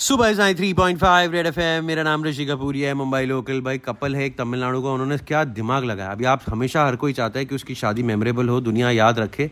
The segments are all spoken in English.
सुबह Sai three point five red F M मेरा नाम ऋषि कपूरी है मुंबई लोकल। भाई कपल है एक तमिलनाडु का उन्होंने क्या दिमाग लगाया। अभी आप हमेशा हर कोई चाहता है कि उसकी शादी मेमोरेबल हो दुनिया याद रखे।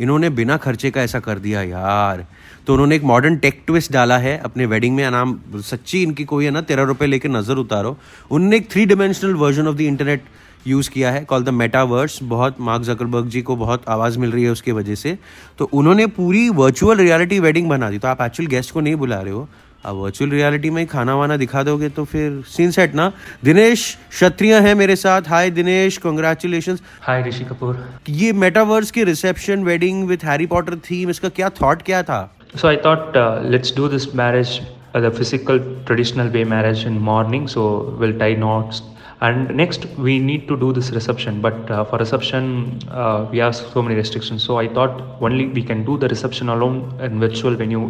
इन्होंने बिना खर्चे का ऐसा कर दिया यार। तो उन्होंने एक मॉडर्न टेक ट्विस्ट डाला है अपने वेडिंग में। नाम सच्ची इनकी कोई है ना तेरह रुपए लेके नज़र उतारो। उन्होंने एक three dimensional version of the internet use किया है कॉल द मेटावर्स बहुत मार्क जकरबर्ग जी को बहुत आवाज़ मिल रही है उसकी वजह से। तो उन्होंने पूरी वर्चुअल रियलिटी वेडिंग बना दी। तो आप एक्चुअल गेस्ट को नहीं बुला रहे हो। अब वर्चुअल रियलिटी में खाना वाना दिखा दोगे तो फिर सीन सेट ना। दिनेश क्षत्रिय है मेरे साथ। Hi Dinesh congratulation hi Rishi Kapoor. ये मेटावर्स की reception wedding with Harry Potter theme इसका क्या थॉट क्या था? Thought uh, let's do this marriage, uh, the physical traditional way marriage in morning. So we'll tie knots. And next we need to do this reception. But uh, for reception uh, we have so many restrictions. So I thought only we can do the reception alone in virtual venue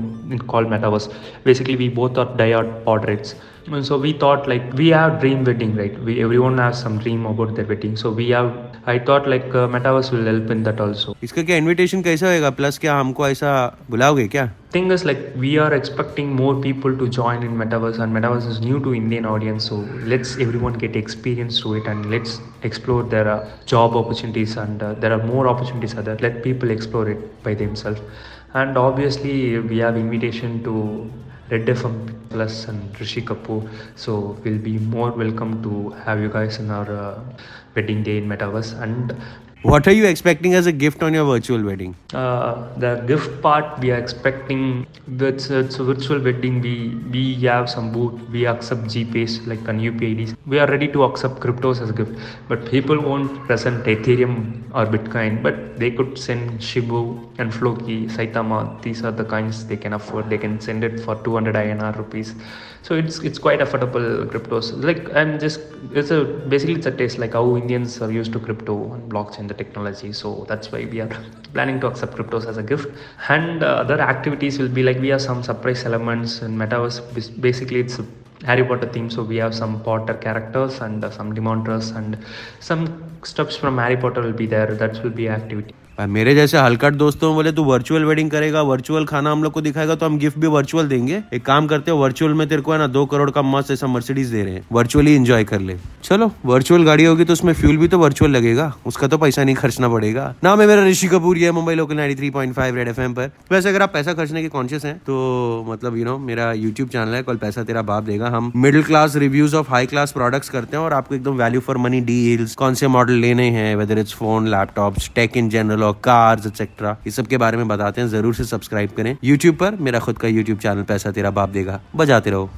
called Metaverse. Basically we both are diehard Potterheads And so we thought like we have dream wedding right we everyone has some dream about their wedding so we have i thought like uh, metaverse will help in that also इसका क्या invitation कैसा होएगा plus क्या हमको ऐसा बुलाओगे क्या thing is like we are expecting more people to join in metaverse and metaverse is new to indian audience so let's everyone get experience to it and let's explore their uh, job opportunities and uh, there are more opportunities are there let people explore it by themselves and obviously we have invitation to red fm plus and rishi kapoor. So we'll be more welcome to have you guys in our uh, wedding day in metaverse. And What are you expecting as a gift on your virtual wedding? uh, the gift part we are expecting it's, it's a virtual wedding we we have some boot we accept gpays like on upIDs we are ready to accept cryptos as gift. But people won't present ethereum or bitcoin but they could send shibu and floki saitama these are the kinds they can afford. They can send it for 200 inr rupees. So it's it's quite affordable cryptos. Like i'm just it's a basically it's a taste like how indians are used to crypto and blockchain the technology. So that's why we are planning to accept cryptos as a gift. And uh, other activities will be like we have some surprise elements in metaverse. Basically it's harry potter theme. So we have some potter characters and uh, some dementors and some stuffs from harry potter will be there. That will be activity और मेरे जैसे हलकट दोस्तों बोले, तू virtual wedding करेगा virtual खाना हम लोग को दिखाएगा तो हम गिफ्ट भी वर्चुअल देंगे। एक काम करते हो वर्चुअल में तेरे को है ना, दो करोड़ का मस्त ऐसा मर्सिडीज दे रहे हैं। वर्चुअली इंजॉय कर ले। चलो वर्चुअल गाड़ी होगी तो उसमें फ्यूल भी तो वर्चुअल लगेगा। उसका तो पैसा नहीं खर्चना पड़ेगा। नाम है मेरा ऋषि कपूर है Mumbai local 93.5 red F M पर। वैसे अगर आप पैसा खर्चने के कॉन्शियस हैं तो मतलब यू नो मेरा यूट्यूब चैनल है, कल पैसा तेरा बाप देगा। हम middle class reviews of high class products करते हैं और आपको एकदम वैल्यू फॉर मनी डील्स कौन से मॉडल लेने हैं whether it's phone laptops tech in general cars etcetera इस सब के बारे में बताते हैं, ज़रूर से सब्सक्राइब करें। यूट्यूब पर मेरा खुद का यूट्यूब चैनल पैसा तेरा बाप देगा। बजाते रहो।